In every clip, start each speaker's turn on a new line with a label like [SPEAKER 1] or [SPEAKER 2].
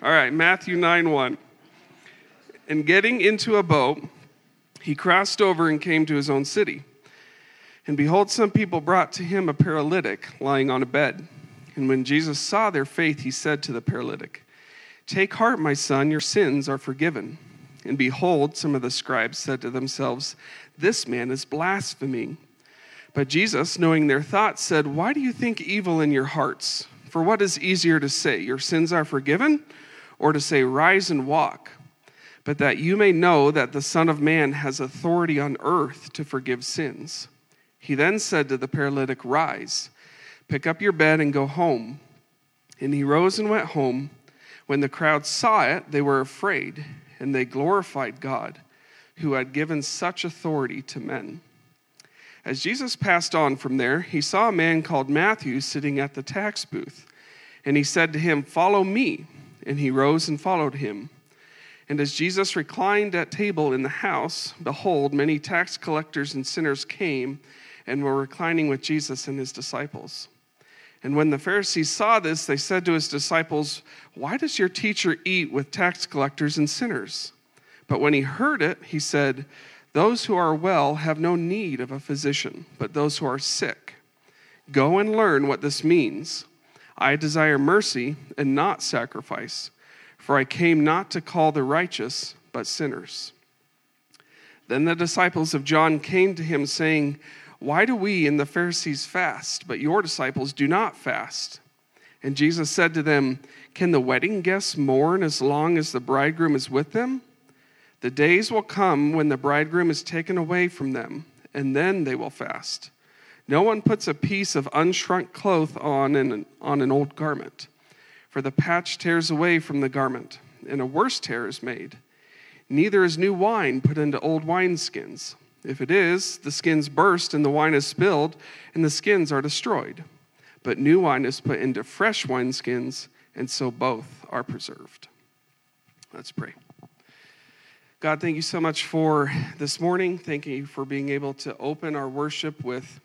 [SPEAKER 1] All right, Matthew 9 1. And getting into a boat, he crossed over and came to his own city. And behold, some people brought to him a paralytic lying on a bed. And when Jesus saw their faith, he said to the paralytic, Take heart, my son, your sins are forgiven. And behold, some of the scribes said to themselves, This man is blaspheming. But Jesus, knowing their thoughts, said, Why do you think evil in your hearts? For what is easier to say, Your sins are forgiven, or to say, Rise and walk? But that you may know that the Son of Man has authority on earth to forgive sins. He then said to the paralytic, Rise, pick up your bed, and go home. And he rose and went home. When the crowd saw it, they were afraid, and they glorified God, who had given such authority to men. As Jesus passed on from there, he saw a man called Matthew sitting at the tax booth. And he said to him, Follow me. And he rose and followed him. And as Jesus reclined at table in the house, behold, many tax collectors and sinners came and were reclining with Jesus and his disciples. And when the Pharisees saw this, they said to his disciples, Why does your teacher eat with tax collectors and sinners? But when he heard it, he said, Those who are well have no need of a physician, but those who are sick. Go and learn what this means. I desire mercy and not sacrifice, for I came not to call the righteous, but sinners. Then the disciples of John came to him, saying, why do we and the Pharisees fast, but your disciples do not fast? And Jesus said to them, Can the wedding guests mourn as long as the bridegroom is with them? The days will come when the bridegroom is taken away from them, and then they will fast. No one puts a piece of unshrunk cloth on an, on an old garment, for the patch tears away from the garment, and a worse tear is made. Neither is new wine put into old wineskins. If it is, the skins burst and the wine is spilled, and the skins are destroyed. But new wine is put into fresh wineskins, and so both are preserved. Let's pray. God, thank you so much for this morning. Thank you for being able to open our worship with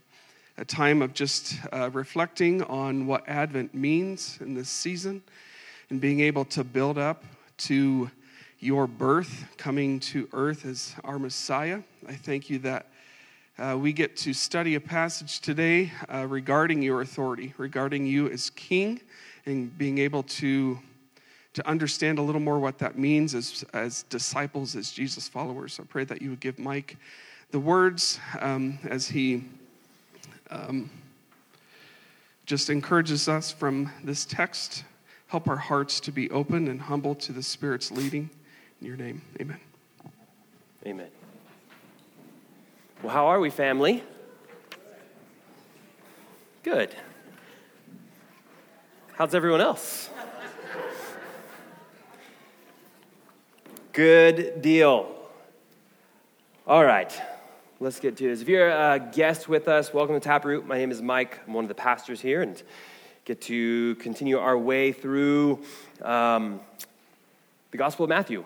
[SPEAKER 1] a time of just uh, reflecting on what Advent means in this season and being able to build up to your birth coming to earth as our Messiah. I thank you that uh, we get to study a passage today uh, regarding your authority, regarding you as king, and being able to, to understand a little more what that means as, as disciples, as Jesus followers. I pray that you would give Mike the words um, as he um, just encourages us from this text. Help our hearts to be open and humble to the Spirit's leading. In your name, amen.
[SPEAKER 2] Amen. Well, how are we, family? Good. How's everyone else? Good deal. All right, let's get to this. If you're a guest with us, welcome to Taproot. My name is Mike. I'm one of the pastors here and get to continue our way through um, the Gospel of Matthew.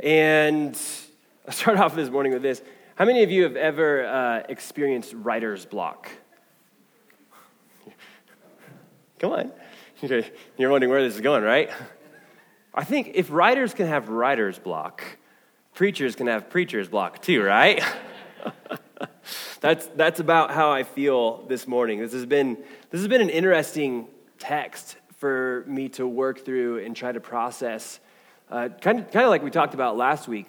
[SPEAKER 2] And I'll start off this morning with this. How many of you have ever uh, experienced writer's block? Come on. You're wondering where this is going, right? I think if writers can have writer's block, preachers can have preacher's block too, right? that's, that's about how I feel this morning. This has, been, this has been an interesting text for me to work through and try to process uh, kind, of, kind of like we talked about last week,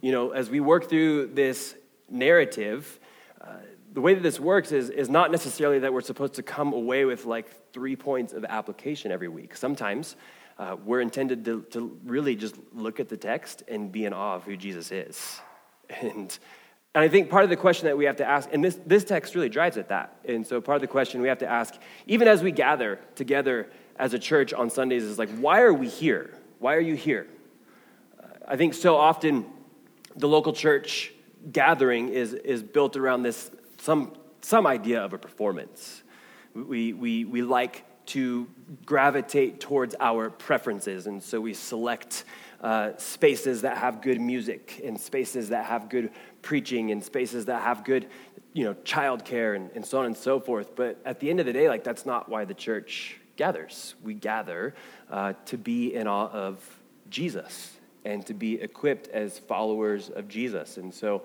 [SPEAKER 2] you know, as we work through this narrative, uh, the way that this works is, is not necessarily that we're supposed to come away with like three points of application every week. Sometimes uh, we're intended to, to really just look at the text and be in awe of who Jesus is. And, and I think part of the question that we have to ask, and this, this text really drives at that. And so part of the question we have to ask, even as we gather together as a church on Sundays, is like, why are we here? Why are you here? I think so often the local church gathering is, is built around this some, some idea of a performance. We, we, we like to gravitate towards our preferences, and so we select uh, spaces that have good music, and spaces that have good preaching, in spaces that have good, you know, childcare, and, and so on and so forth. But at the end of the day, like that's not why the church gathers. We gather uh, to be in awe of Jesus and to be equipped as followers of Jesus. And so,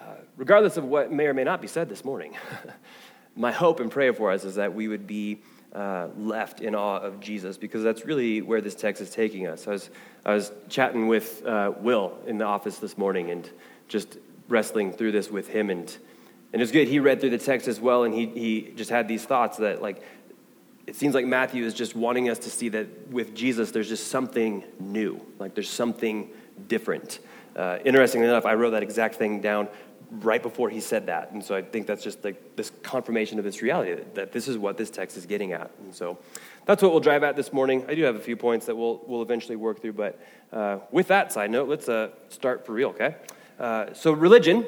[SPEAKER 2] uh, regardless of what may or may not be said this morning, my hope and prayer for us is that we would be uh, left in awe of Jesus because that's really where this text is taking us. I was, I was chatting with uh, Will in the office this morning and just wrestling through this with him. And, and it was good. He read through the text as well, and he, he just had these thoughts that, like, it seems like Matthew is just wanting us to see that with Jesus, there's just something new, like there's something different. Uh, interestingly enough, I wrote that exact thing down right before he said that. And so I think that's just like this confirmation of this reality that, that this is what this text is getting at. And so that's what we'll drive at this morning. I do have a few points that we'll, we'll eventually work through. But uh, with that side note, let's uh, start for real, okay? Uh, so, religion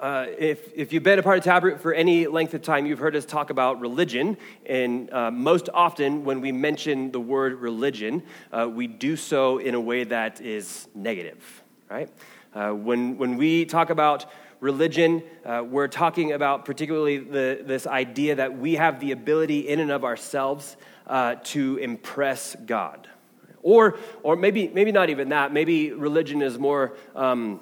[SPEAKER 2] uh, if, if you've been a part of Taproot for any length of time, you've heard us talk about religion. And uh, most often, when we mention the word religion, uh, we do so in a way that is negative, right? Uh, when, when we talk about religion, uh, we're talking about particularly the, this idea that we have the ability in and of ourselves uh, to impress God. Or, or maybe, maybe not even that. Maybe religion is more um,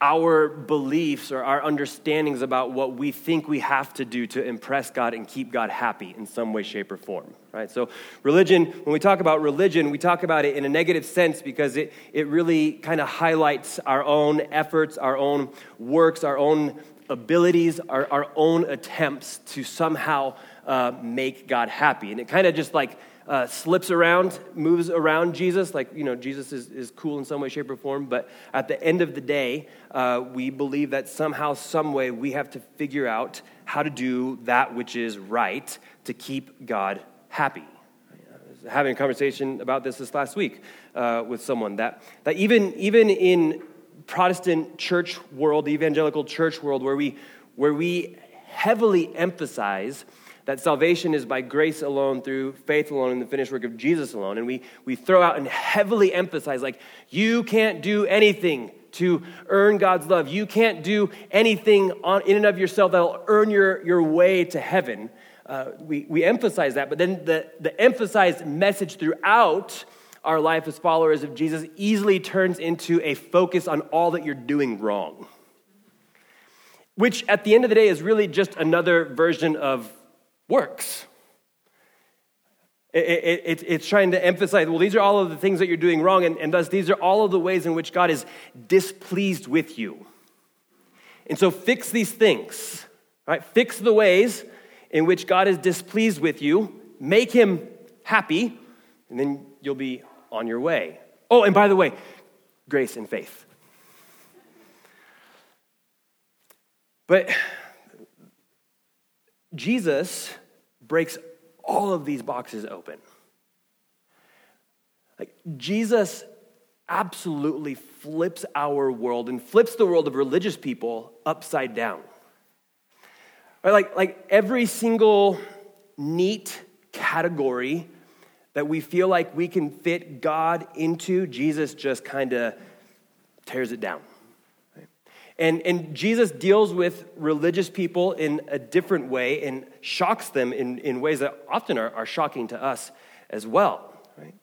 [SPEAKER 2] our beliefs or our understandings about what we think we have to do to impress God and keep God happy in some way, shape, or form. Right? So, religion, when we talk about religion, we talk about it in a negative sense because it, it really kind of highlights our own efforts, our own works, our own abilities, our, our own attempts to somehow uh, make God happy. And it kind of just like uh, slips around, moves around Jesus, like, you know, Jesus is, is cool in some way, shape, or form. But at the end of the day, uh, we believe that somehow, some way, we have to figure out how to do that which is right to keep God happy. having a conversation about this this last week uh, with someone that, that even, even in Protestant church world, the evangelical church world, where we, where we heavily emphasize that salvation is by grace alone, through faith alone, in the finished work of Jesus alone. And we, we throw out and heavily emphasize, like, you can't do anything to earn God's love. You can't do anything on, in and of yourself that'll earn your, your way to heaven. Uh, we, we emphasize that, but then the, the emphasized message throughout our life as followers of Jesus easily turns into a focus on all that you're doing wrong. Which, at the end of the day, is really just another version of works. It, it, it, it's trying to emphasize, well, these are all of the things that you're doing wrong, and, and thus these are all of the ways in which God is displeased with you. And so fix these things, right? Fix the ways in which God is displeased with you, make him happy, and then you'll be on your way. Oh, and by the way, grace and faith. But Jesus breaks all of these boxes open. Like Jesus absolutely flips our world and flips the world of religious people upside down. Right? Like, like every single neat category that we feel like we can fit God into, Jesus just kind of tears it down. And, and Jesus deals with religious people in a different way and shocks them in, in ways that often are, are shocking to us as well. Right?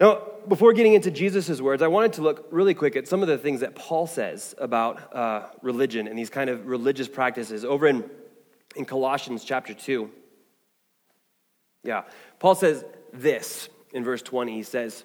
[SPEAKER 2] Now, before getting into Jesus' words, I wanted to look really quick at some of the things that Paul says about uh, religion and these kind of religious practices over in, in Colossians chapter 2. Yeah, Paul says this in verse 20. He says,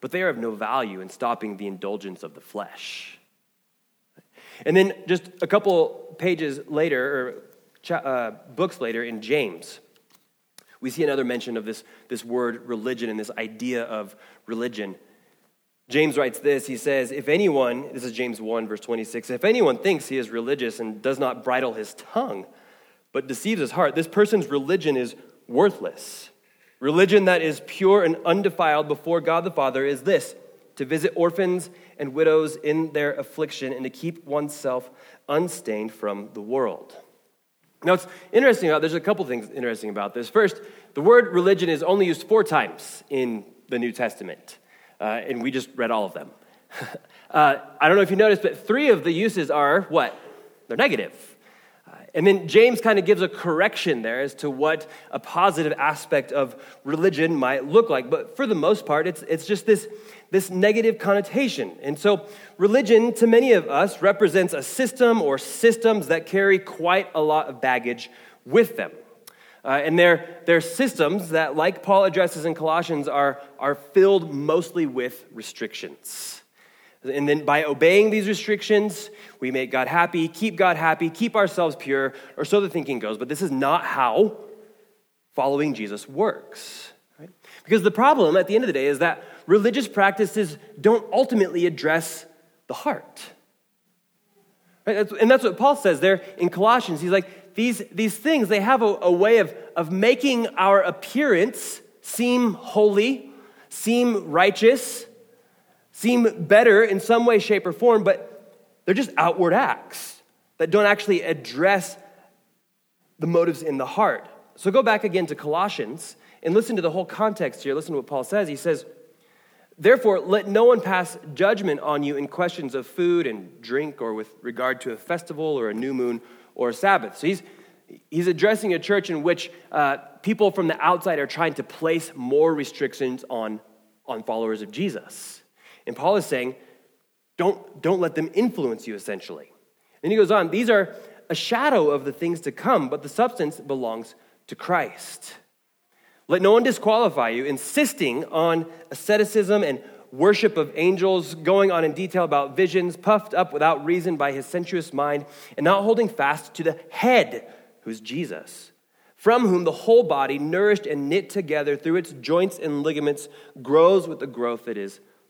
[SPEAKER 2] but they are of no value in stopping the indulgence of the flesh. And then just a couple pages later, or uh, books later in James, we see another mention of this, this word religion and this idea of religion. James writes this He says, If anyone, this is James 1, verse 26, if anyone thinks he is religious and does not bridle his tongue, but deceives his heart, this person's religion is worthless. Religion that is pure and undefiled before God the Father is this to visit orphans and widows in their affliction and to keep oneself unstained from the world. Now, it's interesting about there's a couple things interesting about this. First, the word religion is only used four times in the New Testament, uh, and we just read all of them. uh, I don't know if you noticed, but three of the uses are what? They're negative. And then James kind of gives a correction there as to what a positive aspect of religion might look like. But for the most part, it's, it's just this, this negative connotation. And so, religion, to many of us, represents a system or systems that carry quite a lot of baggage with them. Uh, and they're, they're systems that, like Paul addresses in Colossians, are, are filled mostly with restrictions. And then by obeying these restrictions, we make God happy, keep God happy, keep ourselves pure, or so the thinking goes. But this is not how following Jesus works. Right? Because the problem at the end of the day is that religious practices don't ultimately address the heart. Right? And that's what Paul says there in Colossians. He's like, these, these things, they have a, a way of, of making our appearance seem holy, seem righteous, seem better in some way, shape, or form, but they're just outward acts that don't actually address the motives in the heart. So go back again to Colossians and listen to the whole context here. Listen to what Paul says. He says, Therefore, let no one pass judgment on you in questions of food and drink or with regard to a festival or a new moon or a Sabbath. So he's, he's addressing a church in which uh, people from the outside are trying to place more restrictions on, on followers of Jesus. And Paul is saying, don't, don't let them influence you, essentially. And he goes on, these are a shadow of the things to come, but the substance belongs to Christ. Let no one disqualify you, insisting on asceticism and worship of angels, going on in detail about visions, puffed up without reason by his sensuous mind, and not holding fast to the head, who's Jesus, from whom the whole body, nourished and knit together through its joints and ligaments, grows with the growth that is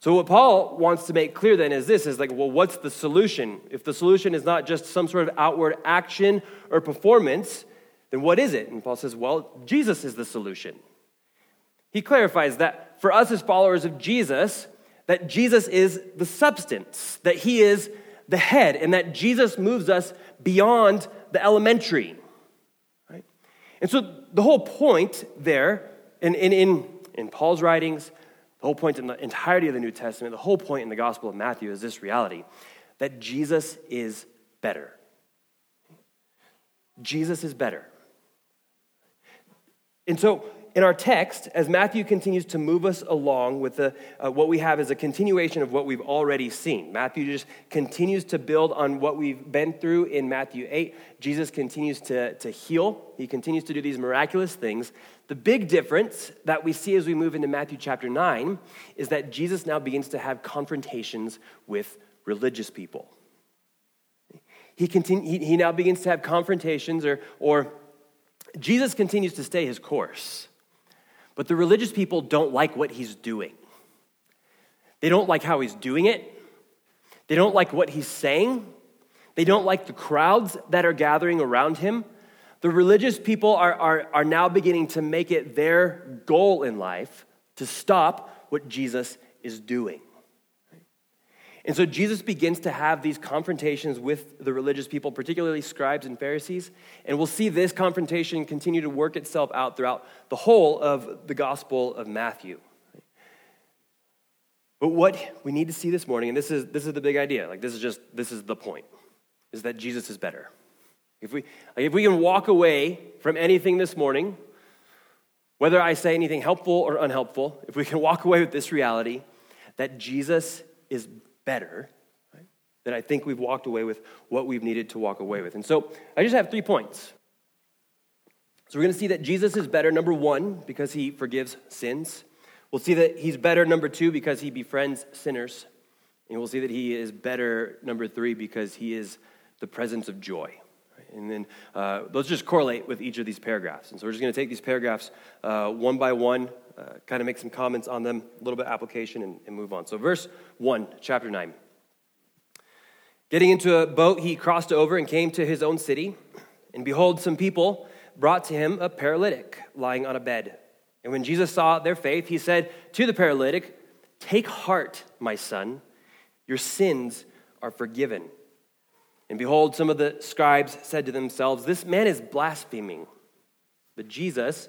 [SPEAKER 2] So what Paul wants to make clear then is this is like, well, what's the solution? If the solution is not just some sort of outward action or performance, then what is it? And Paul says, well, Jesus is the solution. He clarifies that for us as followers of Jesus, that Jesus is the substance, that he is the head, and that Jesus moves us beyond the elementary. Right? And so the whole point there, in, in, in, in Paul's writings, the whole point in the entirety of the New Testament, the whole point in the Gospel of Matthew is this reality that Jesus is better. Jesus is better. And so, in our text, as Matthew continues to move us along with the, uh, what we have is a continuation of what we've already seen. Matthew just continues to build on what we've been through in Matthew 8. Jesus continues to, to heal, he continues to do these miraculous things. The big difference that we see as we move into Matthew chapter 9 is that Jesus now begins to have confrontations with religious people. He, continue, he, he now begins to have confrontations, or, or Jesus continues to stay his course. But the religious people don't like what he's doing. They don't like how he's doing it. They don't like what he's saying. They don't like the crowds that are gathering around him. The religious people are, are, are now beginning to make it their goal in life to stop what Jesus is doing. And so Jesus begins to have these confrontations with the religious people, particularly scribes and Pharisees. And we'll see this confrontation continue to work itself out throughout the whole of the Gospel of Matthew. But what we need to see this morning, and this is, this is the big idea, like this is just, this is the point, is that Jesus is better. If we, like if we can walk away from anything this morning, whether I say anything helpful or unhelpful, if we can walk away with this reality that Jesus is better, right, then I think we've walked away with what we've needed to walk away with. And so I just have three points. So we're going to see that Jesus is better, number one, because he forgives sins. We'll see that he's better, number two, because he befriends sinners. And we'll see that he is better, number three, because he is the presence of joy. And then uh, those just correlate with each of these paragraphs. And so we're just going to take these paragraphs uh, one by one, uh, kind of make some comments on them, a little bit application, and, and move on. So, verse 1, chapter 9. Getting into a boat, he crossed over and came to his own city. And behold, some people brought to him a paralytic lying on a bed. And when Jesus saw their faith, he said to the paralytic, Take heart, my son, your sins are forgiven. And behold, some of the scribes said to themselves, This man is blaspheming. But Jesus,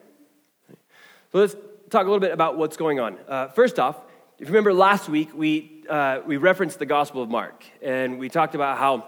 [SPEAKER 2] So let's talk a little bit about what's going on. Uh, first off, if you remember last week, we, uh, we referenced the Gospel of Mark, and we talked about how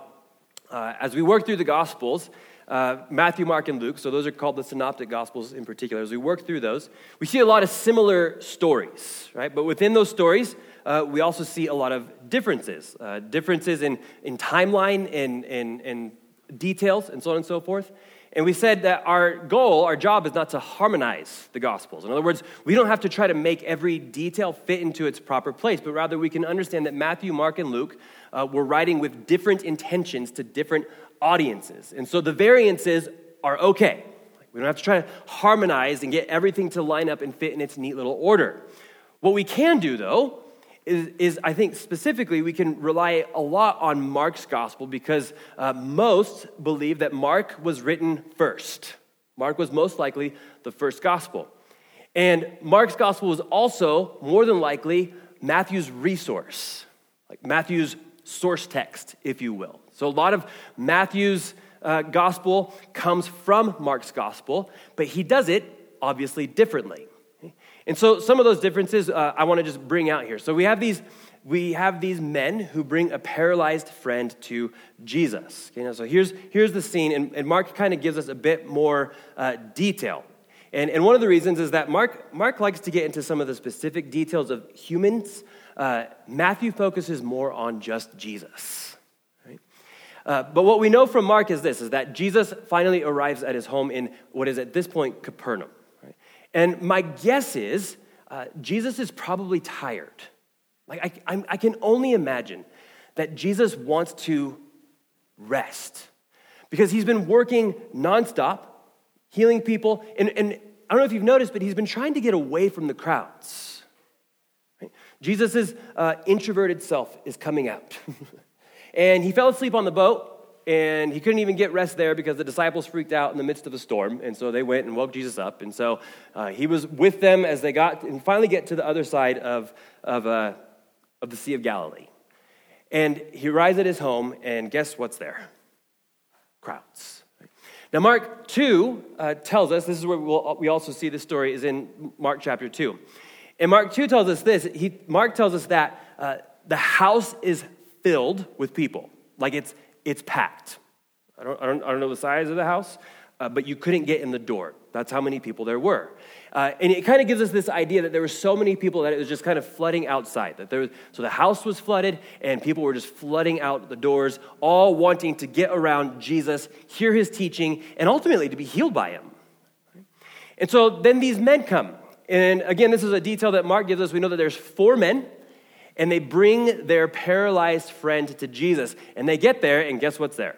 [SPEAKER 2] uh, as we work through the Gospels, uh, Matthew, Mark, and Luke, so those are called the Synoptic Gospels in particular, as we work through those, we see a lot of similar stories, right? But within those stories, uh, we also see a lot of differences uh, differences in, in timeline and, in, and details and so on and so forth. And we said that our goal, our job, is not to harmonize the Gospels. In other words, we don't have to try to make every detail fit into its proper place, but rather we can understand that Matthew, Mark, and Luke uh, were writing with different intentions to different audiences. And so the variances are okay. We don't have to try to harmonize and get everything to line up and fit in its neat little order. What we can do, though, is, is, I think specifically we can rely a lot on Mark's gospel because uh, most believe that Mark was written first. Mark was most likely the first gospel. And Mark's gospel was also more than likely Matthew's resource, like Matthew's source text, if you will. So a lot of Matthew's uh, gospel comes from Mark's gospel, but he does it obviously differently. And so some of those differences uh, I want to just bring out here. So we have these we have these men who bring a paralyzed friend to Jesus. Okay, so here's, here's the scene, and, and Mark kind of gives us a bit more uh, detail. And, and one of the reasons is that Mark, Mark likes to get into some of the specific details of humans. Uh, Matthew focuses more on just Jesus. Right? Uh, but what we know from Mark is this, is that Jesus finally arrives at his home in what is at this point Capernaum. And my guess is uh, Jesus is probably tired. Like, I, I, can only imagine that Jesus wants to rest because he's been working nonstop, healing people. And, and I don't know if you've noticed, but he's been trying to get away from the crowds. Jesus' uh, introverted self is coming out. and he fell asleep on the boat and he couldn't even get rest there because the disciples freaked out in the midst of a storm. And so they went and woke Jesus up. And so uh, he was with them as they got and finally get to the other side of, of, uh, of the Sea of Galilee. And he arrives at his home, and guess what's there? Crowds. Now, Mark 2 uh, tells us this is where we'll, we also see this story, is in Mark chapter 2. And Mark 2 tells us this he, Mark tells us that uh, the house is filled with people. Like it's, it's packed. I don't, I don't, I don't know the size of the house, uh, but you couldn't get in the door. That's how many people there were. Uh, and it kind of gives us this idea that there were so many people that it was just kind of flooding outside. That there was, so the house was flooded, and people were just flooding out the doors, all wanting to get around Jesus, hear his teaching, and ultimately to be healed by him. And so then these men come. And again, this is a detail that Mark gives us. We know that there's four men and they bring their paralyzed friend to Jesus. And they get there, and guess what's there?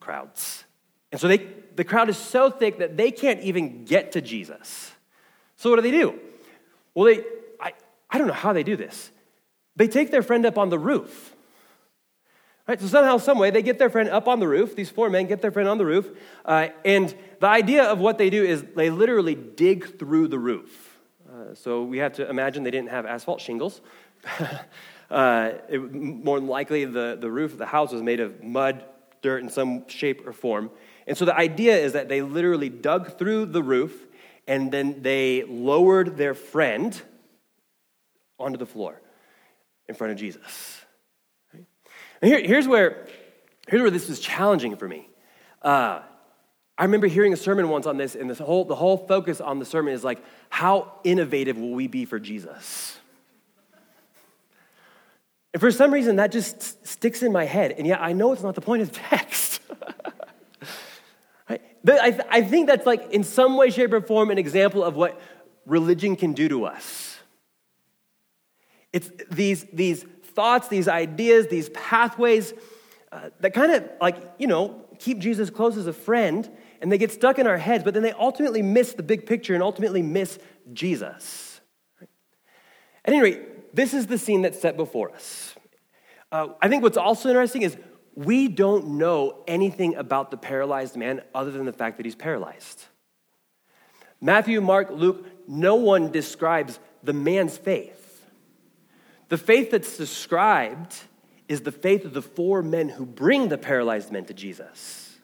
[SPEAKER 2] Crowds. And so they, the crowd is so thick that they can't even get to Jesus. So what do they do? Well, they, I, I don't know how they do this. They take their friend up on the roof. Right, so somehow, some way, they get their friend up on the roof. These four men get their friend on the roof, uh, and the idea of what they do is they literally dig through the roof. Uh, so we have to imagine they didn't have asphalt shingles, uh, it, more than likely, the, the roof of the house was made of mud, dirt in some shape or form. And so the idea is that they literally dug through the roof and then they lowered their friend onto the floor in front of Jesus. Here, here's, where, here's where this was challenging for me. Uh, I remember hearing a sermon once on this, and this whole, the whole focus on the sermon is like, how innovative will we be for Jesus? And for some reason, that just sticks in my head. And yet, I know it's not the point of the text. right? I, th- I think that's like, in some way, shape, or form, an example of what religion can do to us. It's these, these thoughts, these ideas, these pathways uh, that kind of like, you know, keep Jesus close as a friend, and they get stuck in our heads, but then they ultimately miss the big picture and ultimately miss Jesus. At any rate, this is the scene that's set before us. Uh, I think what's also interesting is we don't know anything about the paralyzed man other than the fact that he's paralyzed. Matthew, Mark, Luke, no one describes the man's faith. The faith that's described is the faith of the four men who bring the paralyzed men to Jesus.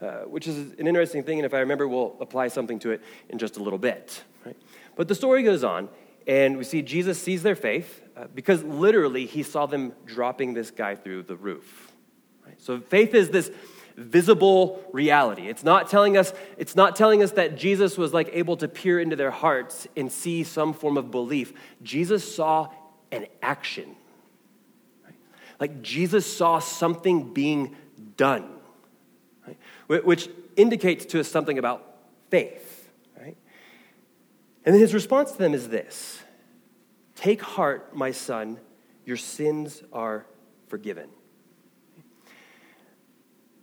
[SPEAKER 2] Uh, which is an interesting thing, and if I remember, we'll apply something to it in just a little bit. Right? But the story goes on, and we see Jesus sees their faith uh, because literally he saw them dropping this guy through the roof. Right? So faith is this visible reality. It's not telling us it's not telling us that Jesus was like able to peer into their hearts and see some form of belief. Jesus saw an action. Right? Like Jesus saw something being done which indicates to us something about faith, right? And then his response to them is this Take heart, my son, your sins are forgiven.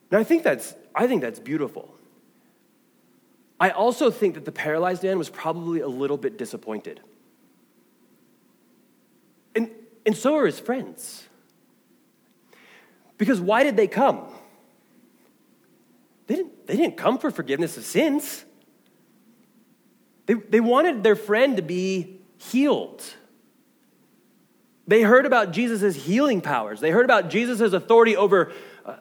[SPEAKER 2] Now, I think that's, I think that's beautiful. I also think that the paralyzed man was probably a little bit disappointed. And, and so are his friends. Because why did they come? They didn't, they didn't come for forgiveness of sins. They, they wanted their friend to be healed. They heard about Jesus' healing powers. They heard about Jesus' authority over uh,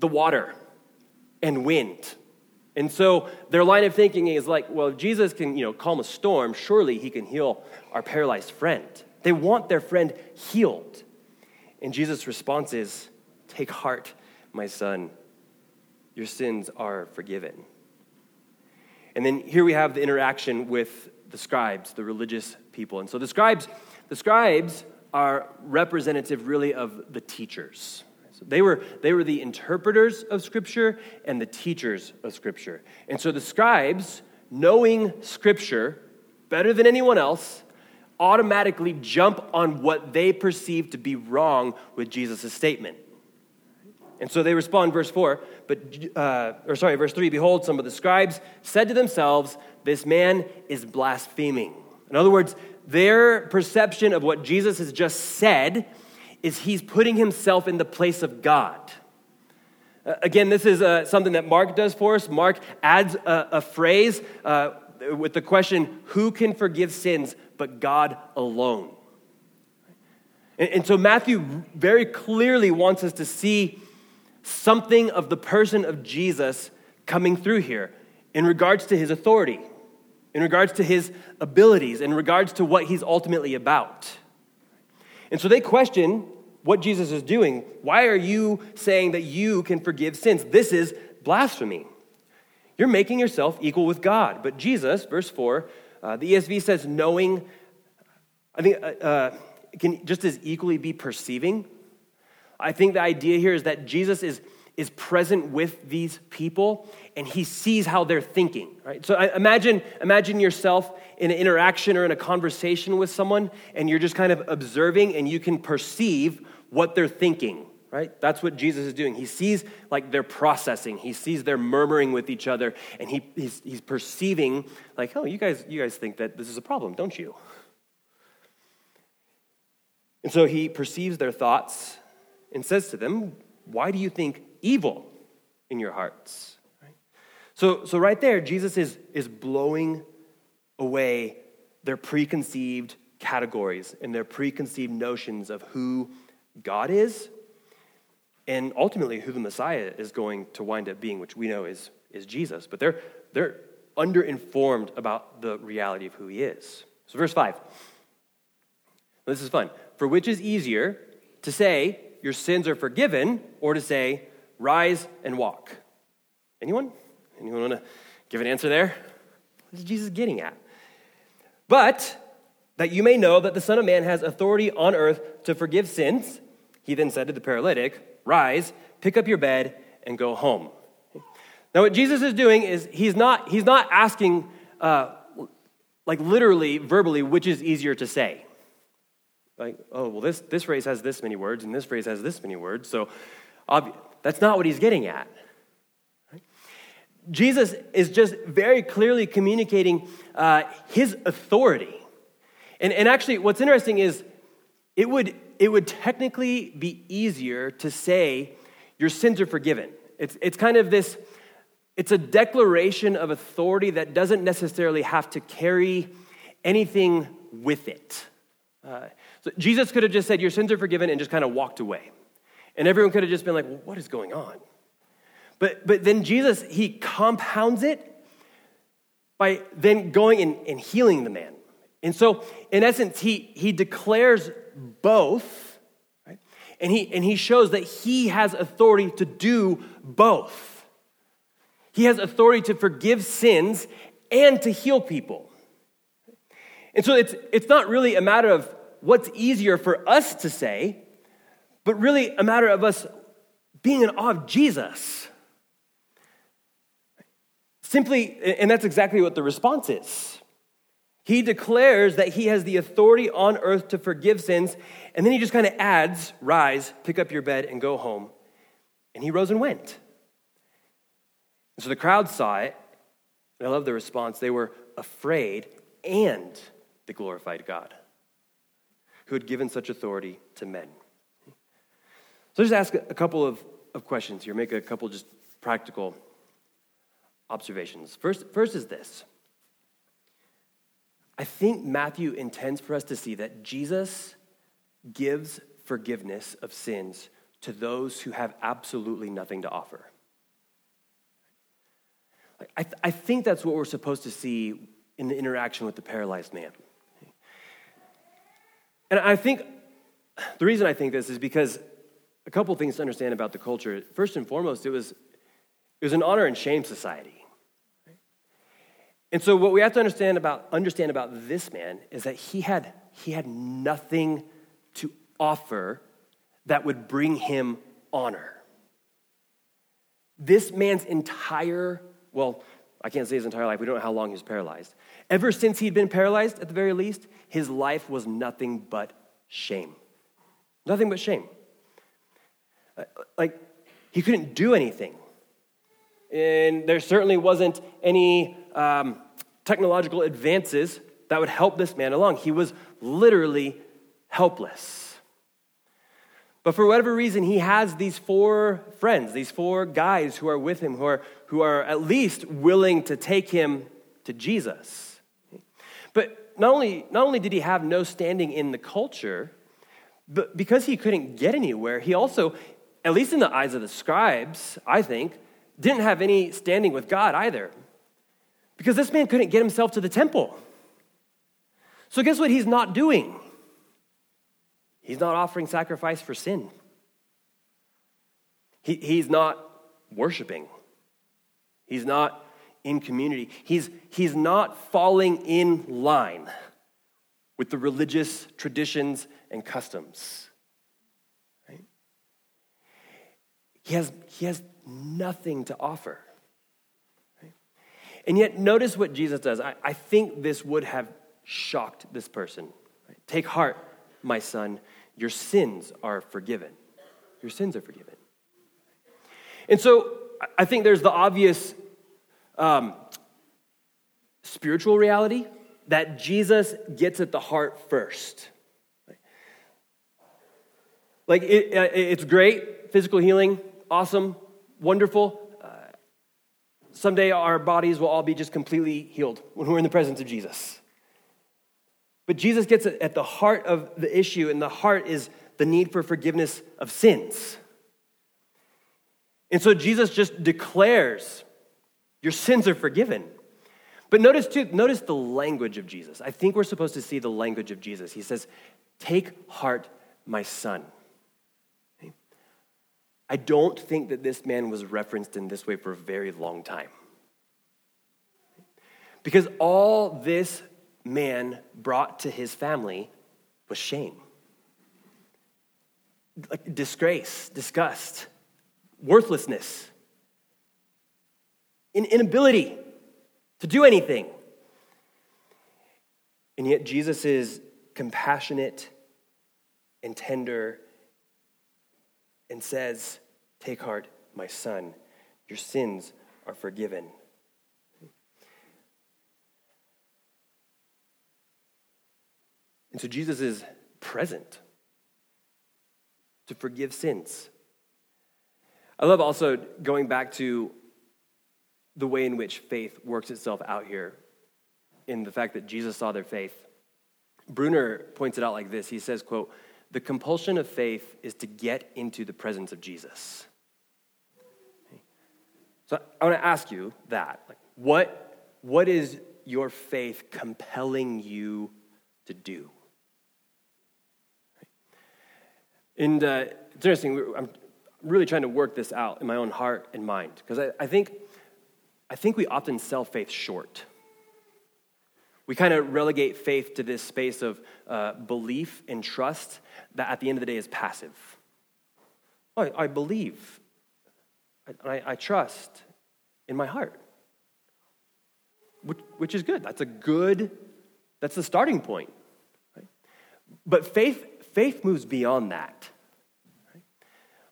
[SPEAKER 2] the water and wind. And so their line of thinking is like, well, if Jesus can, you know, calm a storm, surely he can heal our paralyzed friend. They want their friend healed. And Jesus' response is, Take heart, my son your sins are forgiven. And then here we have the interaction with the scribes, the religious people. And so the scribes, the scribes are representative really of the teachers. So they were, they were the interpreters of Scripture and the teachers of Scripture. And so the scribes, knowing Scripture better than anyone else, automatically jump on what they perceive to be wrong with Jesus' statement. And so they respond, verse 4, but, uh, or sorry, verse 3 Behold, some of the scribes said to themselves, This man is blaspheming. In other words, their perception of what Jesus has just said is he's putting himself in the place of God. Uh, again, this is uh, something that Mark does for us. Mark adds a, a phrase uh, with the question, Who can forgive sins but God alone? And, and so Matthew very clearly wants us to see something of the person of Jesus coming through here in regards to his authority, in regards to his abilities, in regards to what he's ultimately about. And so they question what Jesus is doing. Why are you saying that you can forgive sins? This is blasphemy. You're making yourself equal with God. But Jesus, verse 4, uh, the ESV says, knowing, I think, uh, uh, can just as equally be perceiving I think the idea here is that Jesus is, is present with these people and he sees how they're thinking, right? So imagine, imagine yourself in an interaction or in a conversation with someone and you're just kind of observing and you can perceive what they're thinking, right? That's what Jesus is doing. He sees like they're processing. He sees they're murmuring with each other and he, he's, he's perceiving like, oh, you guys, you guys think that this is a problem, don't you? And so he perceives their thoughts and says to them, Why do you think evil in your hearts? Right? So, so, right there, Jesus is, is blowing away their preconceived categories and their preconceived notions of who God is and ultimately who the Messiah is going to wind up being, which we know is, is Jesus. But they're, they're underinformed about the reality of who he is. So, verse 5. This is fun. For which is easier to say, your sins are forgiven, or to say, rise and walk? Anyone? Anyone want to give an answer there? What is Jesus getting at? But that you may know that the Son of Man has authority on earth to forgive sins, he then said to the paralytic, Rise, pick up your bed, and go home. Now, what Jesus is doing is he's not, he's not asking, uh, like literally, verbally, which is easier to say. Like, oh, well, this, this phrase has this many words, and this phrase has this many words. So that's not what he's getting at. Jesus is just very clearly communicating uh, his authority. And, and actually, what's interesting is it would, it would technically be easier to say, Your sins are forgiven. It's, it's kind of this, it's a declaration of authority that doesn't necessarily have to carry anything with it. Uh, Jesus could have just said, Your sins are forgiven, and just kind of walked away. And everyone could have just been like, well, What is going on? But, but then Jesus, he compounds it by then going and, and healing the man. And so, in essence, he, he declares both, right? and, he, and he shows that he has authority to do both. He has authority to forgive sins and to heal people. And so, it's, it's not really a matter of what's easier for us to say, but really a matter of us being in awe of Jesus. Simply, and that's exactly what the response is. He declares that he has the authority on earth to forgive sins, and then he just kind of adds, Rise, pick up your bed, and go home. And he rose and went. And so the crowd saw it, and I love the response. They were afraid, and they glorified God, who had given such authority to men. So just ask a couple of, of questions here, make a couple just practical observations. First, first is this I think Matthew intends for us to see that Jesus gives forgiveness of sins to those who have absolutely nothing to offer. I, th- I think that's what we're supposed to see in the interaction with the paralyzed man. And I think the reason I think this is because a couple things to understand about the culture. First and foremost, it was, it was an honor and shame society. And so what we have to understand about, understand about this man is that he had, he had nothing to offer that would bring him honor. This man's entire, well, I can't say his entire life, we don't know how long he was paralyzed. Ever since he'd been paralyzed, at the very least, his life was nothing but shame. Nothing but shame. Uh, like, he couldn't do anything. And there certainly wasn't any um, technological advances that would help this man along. He was literally helpless. But for whatever reason, he has these four friends, these four guys who are with him, who are, who are at least willing to take him to Jesus. But not only, not only did he have no standing in the culture, but because he couldn't get anywhere, he also, at least in the eyes of the scribes, I think, didn't have any standing with God either. Because this man couldn't get himself to the temple. So, guess what he's not doing? He's not offering sacrifice for sin. He, he's not worshiping. He's not in community. He's, he's not falling in line with the religious traditions and customs. Right? He, has, he has nothing to offer. And yet, notice what Jesus does. I, I think this would have shocked this person. Take heart, my son, your sins are forgiven. Your sins are forgiven. And so, I think there's the obvious um, spiritual reality that Jesus gets at the heart first. Like, it, uh, it's great, physical healing, awesome, wonderful. Someday our bodies will all be just completely healed when we're in the presence of Jesus. But Jesus gets at the heart of the issue, and the heart is the need for forgiveness of sins. And so Jesus just declares, Your sins are forgiven. But notice too, notice the language of Jesus. I think we're supposed to see the language of Jesus. He says, Take heart, my son. I don't think that this man was referenced in this way for a very long time. Because all this man brought to his family was shame, like disgrace, disgust, worthlessness, an inability to do anything. And yet, Jesus is compassionate and tender and says, Take heart, my son, your sins are forgiven. And so Jesus is present to forgive sins. I love also going back to the way in which faith works itself out here in the fact that Jesus saw their faith. Bruner points it out like this. He says, quote, the compulsion of faith is to get into the presence of Jesus. So I want to ask you that. Like, what, what is your faith compelling you to do? And uh, it's interesting, I'm really trying to work this out in my own heart and mind because I, I, think, I think we often sell faith short. We kind of relegate faith to this space of uh, belief and trust that at the end of the day is passive. I, I believe, I, I, trust in my heart, which, which is good. That's a good, that's the starting point. But faith, faith moves beyond that.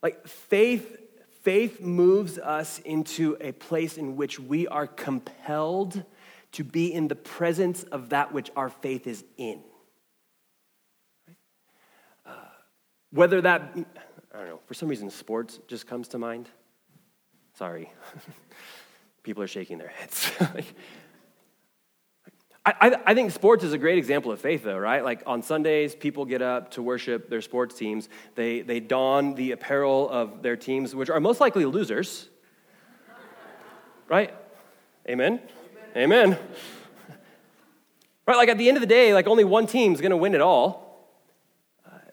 [SPEAKER 2] Like faith, faith moves us into a place in which we are compelled to be in the presence of that which our faith is in. Uh, whether that, I don't know, for some reason sports just comes to mind. Sorry. People are shaking their heads. I, I, think sports is a great example of faith, though, right? Like on Sundays, people get up to worship their sports teams. They, they don the apparel of their teams, which are most likely losers, right? Amen? Amen. Right, like at the end of the day, like only one team's gonna win it all.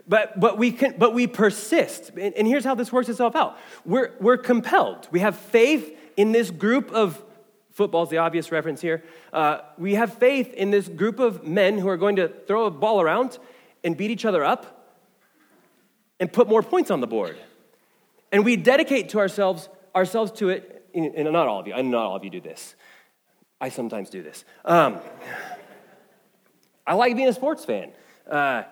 [SPEAKER 2] But, but, we can, but we persist. And, and here's how this works itself out we're, we're compelled. We have faith in this group of football's the obvious reference here. Uh, we have faith in this group of men who are going to throw a ball around and beat each other up and put more points on the board. And we dedicate to ourselves ourselves to it. And not all of you. Not all of you do this. I sometimes do this. Um, I like being a sports fan. Uh,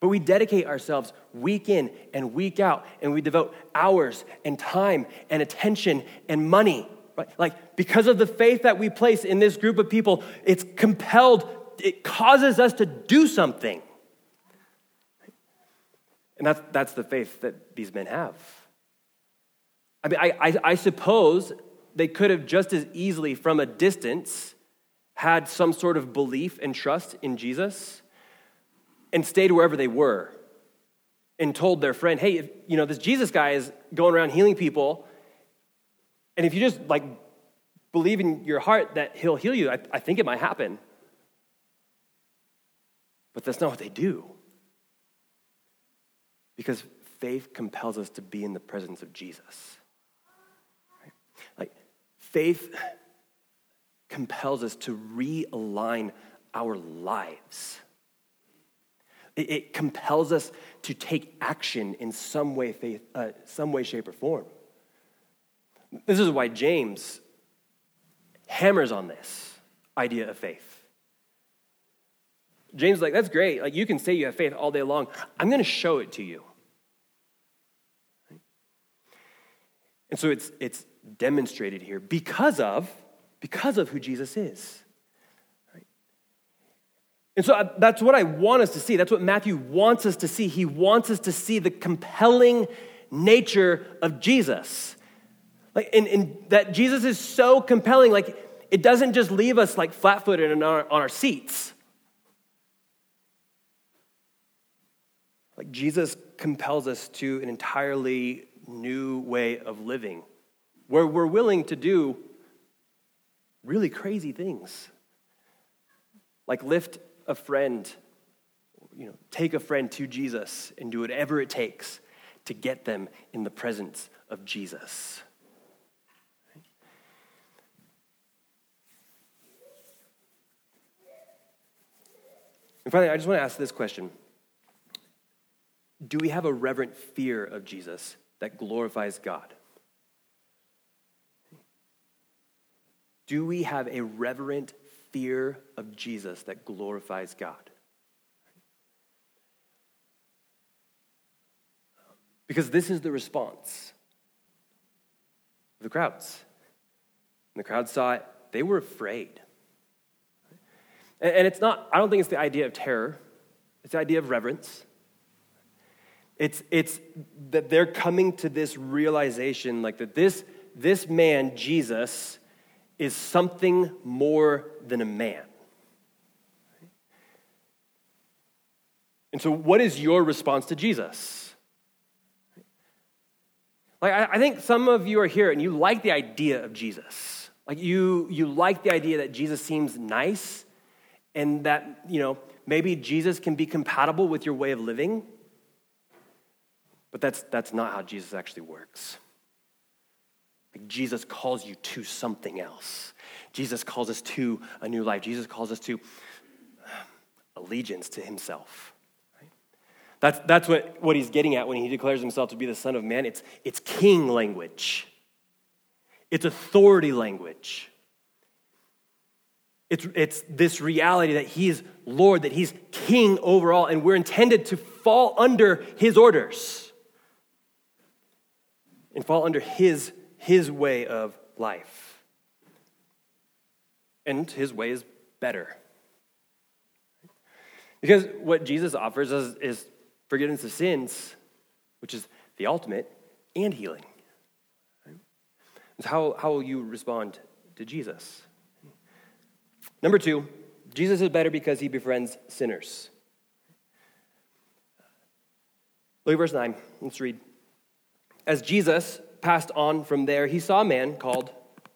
[SPEAKER 2] but we dedicate ourselves week in and week out, and we devote hours and time and attention and money. Right? Like, because of the faith that we place in this group of people, it's compelled, it causes us to do something. And that's, that's the faith that these men have. I mean, I, I, I suppose they could have just as easily, from a distance, had some sort of belief and trust in Jesus and stayed wherever they were and told their friend, hey, if, you know, this Jesus guy is going around healing people. And if you just like believe in your heart that he'll heal you, I, I think it might happen. But that's not what they do. Because faith compels us to be in the presence of Jesus. Like faith compels us to realign our lives. It, it compels us to take action in some way, faith, uh, some way, shape, or form. This is why James hammers on this idea of faith. James like, that's great. Like you can say you have faith all day long. I'm going to show it to you. And so it's it's demonstrated here because of because of who Jesus is. And so uh, that's what I want us to see. That's what Matthew wants us to see. He wants us to see the compelling nature of Jesus. Like, and, and that Jesus is so compelling, like, it doesn't just leave us like flat footed on our, on our seats. Like, Jesus compels us to an entirely new way of living where we're willing to do really crazy things, like lift a friend, you know, take a friend to Jesus and do whatever it takes to get them in the presence of Jesus. And finally, I just want to ask this question Do we have a reverent fear of Jesus that glorifies God? Do we have a reverent fear of Jesus that glorifies God? Because this is the response of the crowds. And the crowd saw it, they were afraid. And it's not, I don't think it's the idea of terror, it's the idea of reverence. It's, it's that they're coming to this realization like that this, this man, Jesus, is something more than a man. And so, what is your response to Jesus? Like, I, think some of you are here and you like the idea of Jesus. Like, you, you like the idea that Jesus seems nice and that, you know, maybe Jesus can be compatible with your way of living. But that's, that's not how Jesus actually works. Like Jesus calls you to something else. Jesus calls us to a new life. Jesus calls us to um, allegiance to himself. That's, that's what, what he's getting at when he declares himself to be the Son of Man. It's, it's king language, it's authority language. It's, it's this reality that He's Lord, that He's King over all, and we're intended to fall under His orders and fall under His, his way of life. And His way is better. Because what Jesus offers us is forgiveness of sins, which is the ultimate, and healing. So, How, how will you respond to Jesus? Number two, Jesus is better because he befriends sinners. Look at verse 9. Let's read. As Jesus passed on from there, he saw a man called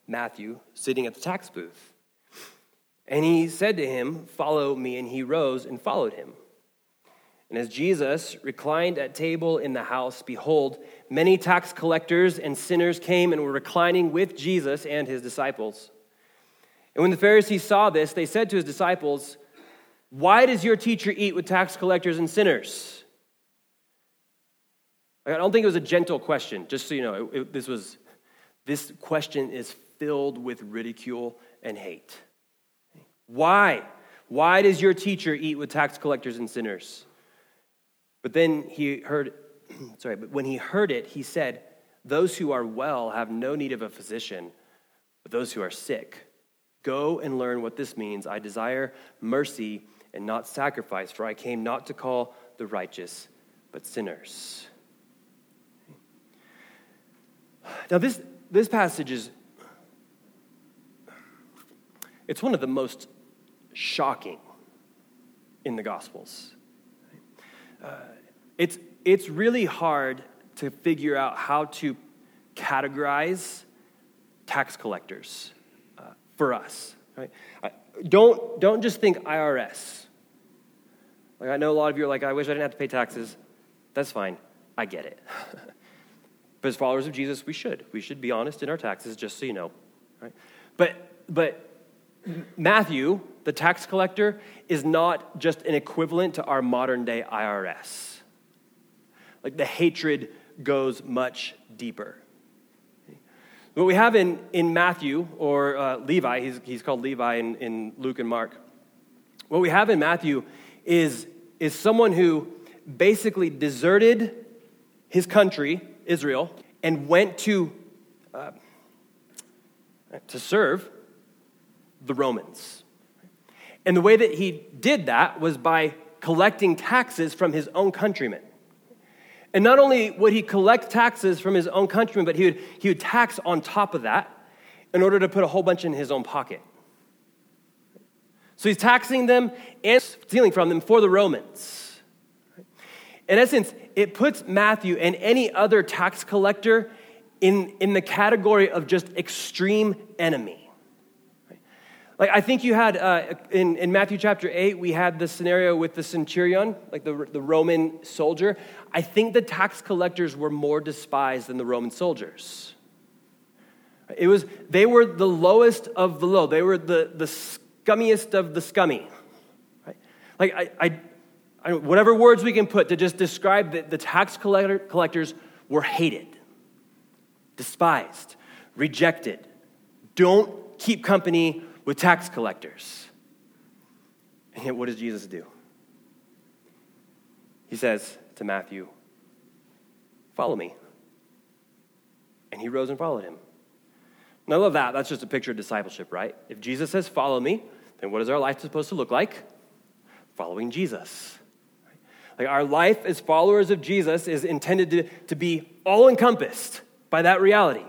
[SPEAKER 2] Matthew sitting at the tax booth. And he said to him, Follow me. And he rose and followed him. And as Jesus reclined at table in the house, behold, many tax collectors and sinners came and were reclining with Jesus and his disciples. And when the Pharisees saw this, they said to his disciples, Why does your teacher eat with tax collectors and sinners? I don't think it was a gentle question, just so you know. It, it, this, was, this question is filled with ridicule and hate. Why? Why does your teacher eat with tax collectors and sinners? But then he heard, sorry, but when he heard it, he said, Those who are well have no need of a physician, but those who are sick. Go and learn what this means. I desire mercy and not sacrifice, for I came not to call the righteous, but sinners. Now, this, this passage is, it's one of the most shocking in the Gospels. Uh, it's, it's really hard to figure out how to categorize tax collectors for us. Right? Don't, don't just think IRS. Like I know a lot of you are like, I wish I didn't have to pay taxes. That's fine. I get it. but as followers of Jesus, we should. We should be honest in our taxes, just so you know. Right? But but Matthew, the tax collector, is not just an equivalent to our modern day IRS. Like the hatred goes much deeper. What we have in, in Matthew, or uh, Levi, he's, he's called Levi in, in Luke and Mark. What we have in Matthew is, is someone who basically deserted his country, Israel, and went to, uh, to serve the Romans. And the way that he did that was by collecting taxes from his own countrymen. And not only would he collect taxes from his own countrymen, but he would, he would tax on top of that in order to put a whole bunch in his own pocket. So he's taxing them and stealing from them for the Romans. In essence, it puts Matthew and any other tax collector in, in the category of just extreme enemy. Like, I think you had uh, in, in Matthew chapter 8, we had the scenario with the centurion, like the, the Roman soldier. I think the tax collectors were more despised than the Roman soldiers. It was, they were the lowest of the low, they were the, the scummiest of the scummy. Like, I, I, I, whatever words we can put to just describe that the tax collector, collectors were hated, despised, rejected. Don't keep company with tax collectors. And yet, what does Jesus do? He says to Matthew, Follow me. And he rose and followed him. And I love that. That's just a picture of discipleship, right? If Jesus says, Follow me, then what is our life supposed to look like? Following Jesus. Like our life as followers of Jesus is intended to, to be all encompassed by that reality.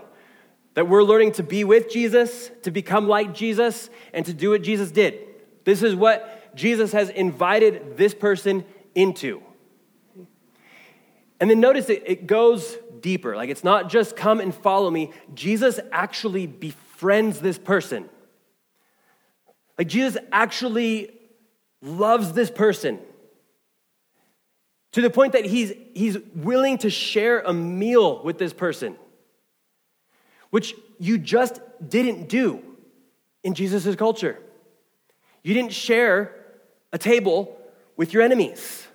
[SPEAKER 2] That we're learning to be with Jesus, to become like Jesus, and to do what Jesus did. This is what Jesus has invited this person into. And then notice it, it goes deeper. Like it's not just come and follow me. Jesus actually befriends this person. Like Jesus actually loves this person to the point that he's, he's willing to share a meal with this person which you just didn't do in Jesus' culture. You didn't share a table with your enemies.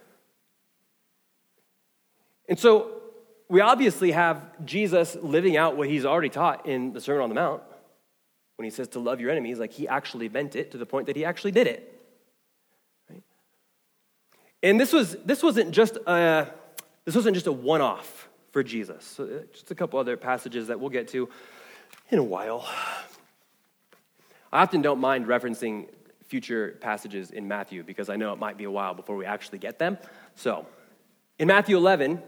[SPEAKER 2] And so we obviously have Jesus living out what he's already taught in the Sermon on the Mount. When he says to love your enemies, like he actually meant it to the point that he actually did it. Right? And this was this wasn't just a this wasn't just a one-off for Jesus. So uh, just a couple other passages that we'll get to in a while. I often don't mind referencing future passages in Matthew because I know it might be a while before we actually get them. So, in Matthew 11,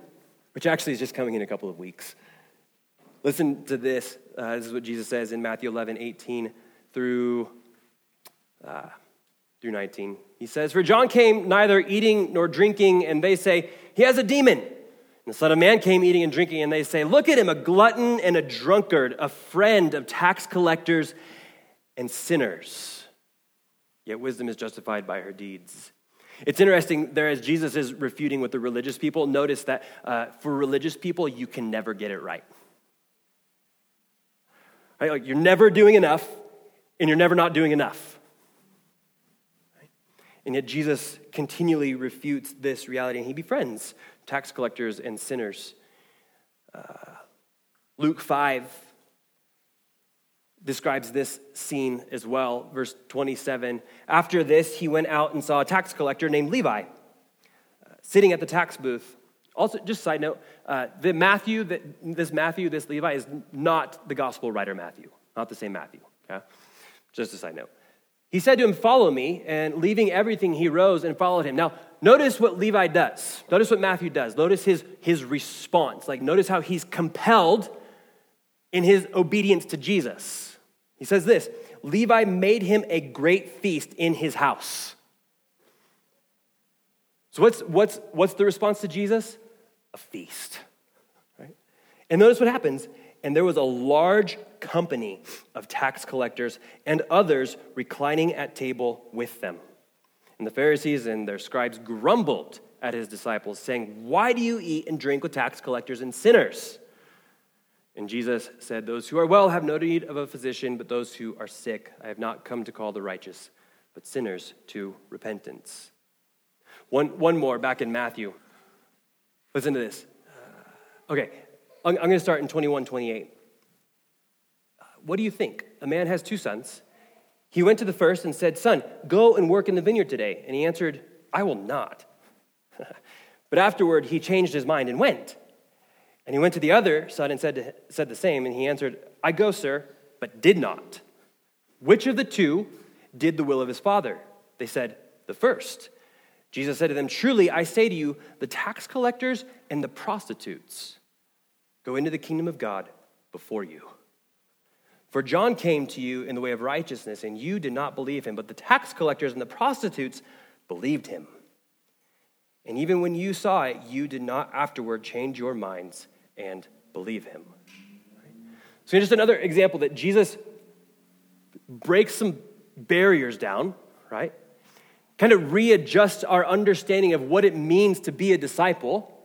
[SPEAKER 2] which actually is just coming in a couple of weeks, listen to this. Uh, this is what Jesus says in Matthew 11, 18 through, uh, through 19. He says, For John came neither eating nor drinking, and they say, He has a demon. The Son of Man came eating and drinking, and they say, Look at him, a glutton and a drunkard, a friend of tax collectors and sinners. Yet wisdom is justified by her deeds. It's interesting there as Jesus is refuting with the religious people. Notice that uh, for religious people, you can never get it right. right. Like you're never doing enough, and you're never not doing enough. And yet Jesus continually refutes this reality, and he befriends tax collectors and sinners. Uh, Luke 5 describes this scene as well. Verse 27 After this, he went out and saw a tax collector named Levi uh, sitting at the tax booth. Also, just side note, uh, the Matthew, that, this Matthew, this Levi, is not the gospel writer Matthew, not the same Matthew. Okay? Just a side note. He said to him, Follow me, and leaving everything, he rose and followed him. Now, notice what Levi does. Notice what Matthew does. Notice his, his response. Like, notice how he's compelled in his obedience to Jesus. He says this Levi made him a great feast in his house. So, what's, what's, what's the response to Jesus? A feast. Right? And notice what happens. And there was a large company of tax collectors and others reclining at table with them. And the Pharisees and their scribes grumbled at his disciples, saying, Why do you eat and drink with tax collectors and sinners? And Jesus said, Those who are well have no need of a physician, but those who are sick, I have not come to call the righteous, but sinners to repentance. One, one more back in Matthew. Listen to this. Okay, I'm, I'm going to start in 21 28. What do you think? A man has two sons. He went to the first and said, Son, go and work in the vineyard today. And he answered, I will not. but afterward, he changed his mind and went. And he went to the other son and said, to, said the same. And he answered, I go, sir, but did not. Which of the two did the will of his father? They said, The first. Jesus said to them, Truly, I say to you, the tax collectors and the prostitutes go into the kingdom of God before you. For John came to you in the way of righteousness, and you did not believe him, but the tax collectors and the prostitutes believed him. And even when you saw it, you did not afterward change your minds and believe him. So, just another example that Jesus breaks some barriers down, right? Kind of readjusts our understanding of what it means to be a disciple.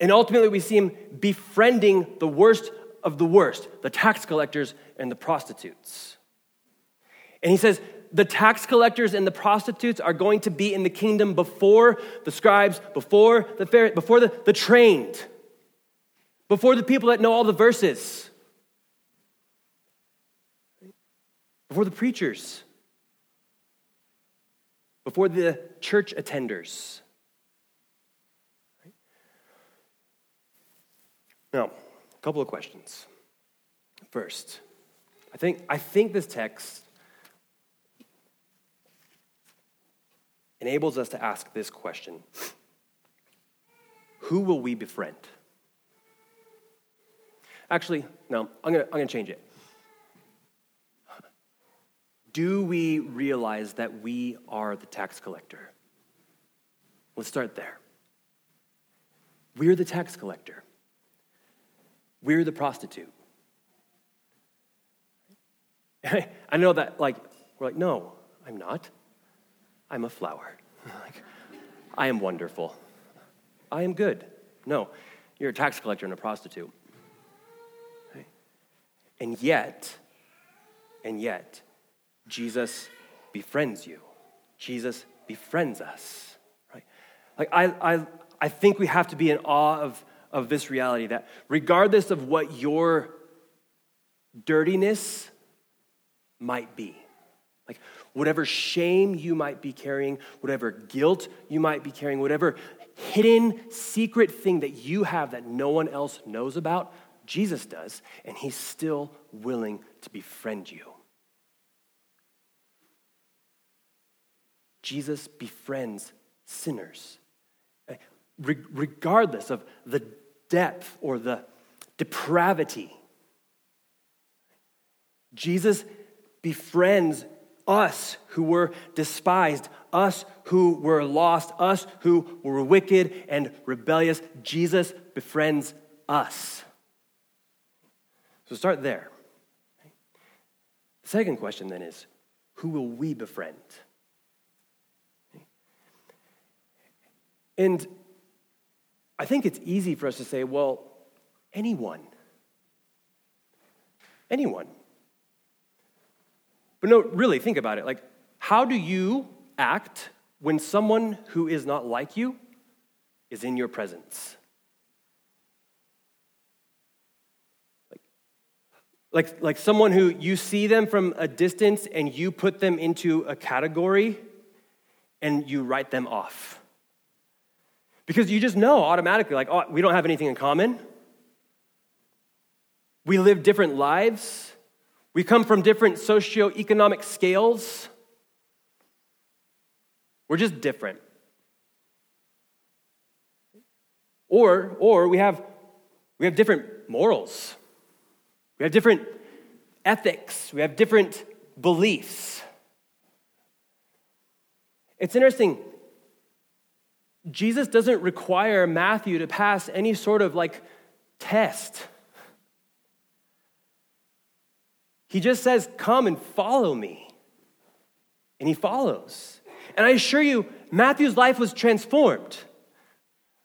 [SPEAKER 2] And ultimately, we see him befriending the worst of the worst the tax collectors and the prostitutes. And he says, the tax collectors and the prostitutes are going to be in the kingdom before the scribes, before the before the, the trained, before the people that know all the verses, before the preachers, before the church attenders. Now, couple of questions. First, I think, I think this text enables us to ask this question Who will we befriend? Actually, no, I'm to I'm to change it. Do we realize that we are the tax collector? Let's start there. We're the tax collector. We're the prostitute. I know that, like, we're like, no, I'm not. I'm a flower. like, I am wonderful. I am good. No, you're a tax collector and a prostitute. And yet, and yet, Jesus befriends you. Jesus befriends us. Right? Like I, I, I think we have to be in awe of, of this reality that regardless of what your dirtiness might be, like whatever shame you might be carrying, whatever guilt you might be carrying, whatever hidden secret thing that you have that no one else knows about, Jesus does, and he's still willing to befriend you. Jesus befriends sinners, eh, regardless of the depth or the depravity. Jesus befriends us who were despised, us who were lost, us who were wicked and rebellious. Jesus befriends us. So start there. The second question then is who will we befriend? And I think it's easy for us to say, well, anyone. Anyone. But no, really, think about it. Like, how do you act when someone who is not like you is in your presence? Like, like, like someone who you see them from a distance and you put them into a category and you write them off. Because you just know automatically, like, oh, we don't have anything in common. We live different lives. We come from different socioeconomic scales. We're just different. Or, or we, have, we have different morals. We have different ethics. We have different beliefs. It's interesting. Jesus doesn't require Matthew to pass any sort of like test. He just says, Come and follow me. And he follows. And I assure you, Matthew's life was transformed.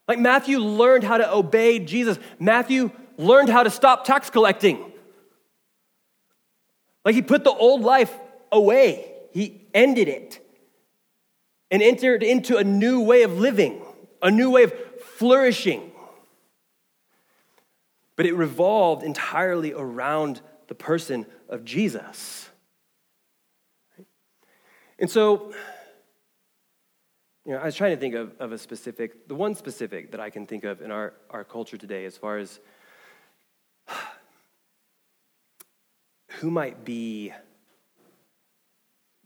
[SPEAKER 2] Like Matthew learned how to obey Jesus, Matthew learned how to stop tax collecting. Like he put the old life away, he ended it and entered into a new way of living, a new way of flourishing. But it revolved entirely around the person of Jesus. And so, you know, I was trying to think of, of a specific, the one specific that I can think of in our, our culture today as far as who might be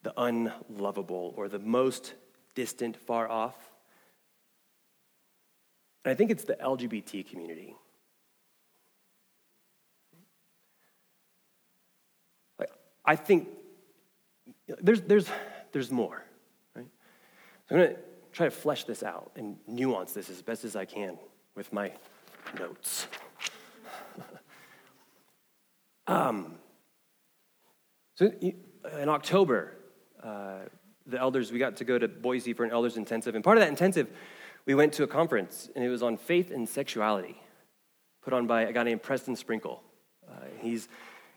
[SPEAKER 2] the unlovable or the most distant, far off. And I think it's the LGBT community. Like, I think there's, there's, there's more, right? So I'm going to try to flesh this out and nuance this as best as I can with my notes. Um, so in October, uh, the elders, we got to go to Boise for an elders intensive. And part of that intensive, we went to a conference, and it was on faith and sexuality, put on by a guy named Preston Sprinkle. Uh, he's